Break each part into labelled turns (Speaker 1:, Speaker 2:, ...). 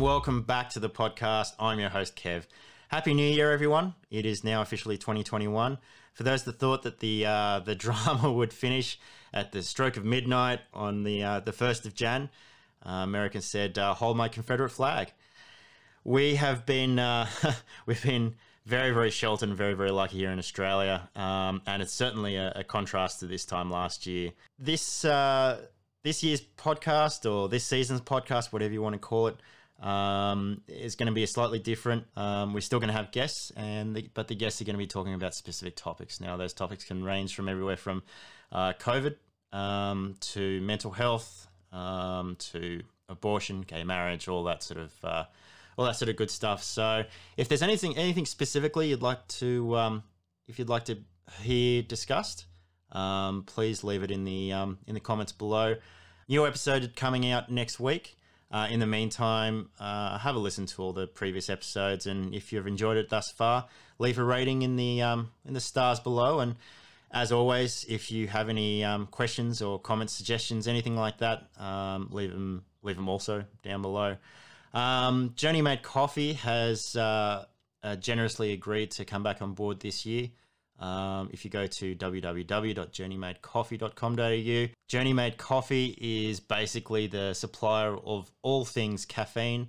Speaker 1: welcome back to the podcast. I'm your host, Kev. Happy New Year, everyone. It is now officially 2021. For those that thought that the uh, the drama would finish at the stroke of midnight on the uh, the 1st of Jan, uh, Americans said, uh, hold my Confederate flag. We have been, uh, we've been very, very sheltered and very, very lucky here in Australia. Um, and it's certainly a, a, contrast to this time last year. This, uh, this year's podcast or this season's podcast, whatever you want to call it, um, is going to be a slightly different. Um, we're still going to have guests, and the, but the guests are going to be talking about specific topics. Now, those topics can range from everywhere from uh, COVID um, to mental health um, to abortion, gay marriage, all that sort of uh, all that sort of good stuff. So, if there's anything anything specifically you'd like to um, if you'd like to hear discussed, um, please leave it in the in the comments below. New episode coming out next week. Uh, in the meantime, uh, have a listen to all the previous episodes, and if you've enjoyed it thus far, leave a rating in the um, in the stars below. And as always, if you have any um, questions or comments, suggestions, anything like that, um, leave them leave them also down below. Um, Journey Made Coffee has uh, uh generously agreed to come back on board this year. Um, if you go to www.journeymadecoffee.com.au, Journey Made Coffee is basically the supplier of all things caffeine.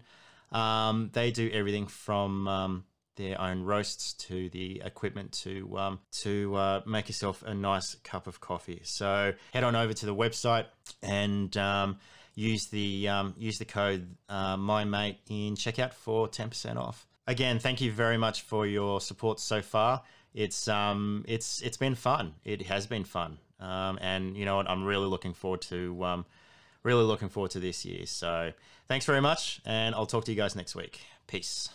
Speaker 1: Um, they do everything from um, their own roasts to the equipment to um, to uh, make yourself a nice cup of coffee. So head on over to the website and um, use the um, use the code uh, MyMate in checkout for ten percent off. Again, thank you very much for your support so far it's um it's it's been fun. It has been fun, um, and you know what? I'm really looking forward to um, really looking forward to this year. So thanks very much, and I'll talk to you guys next week. Peace.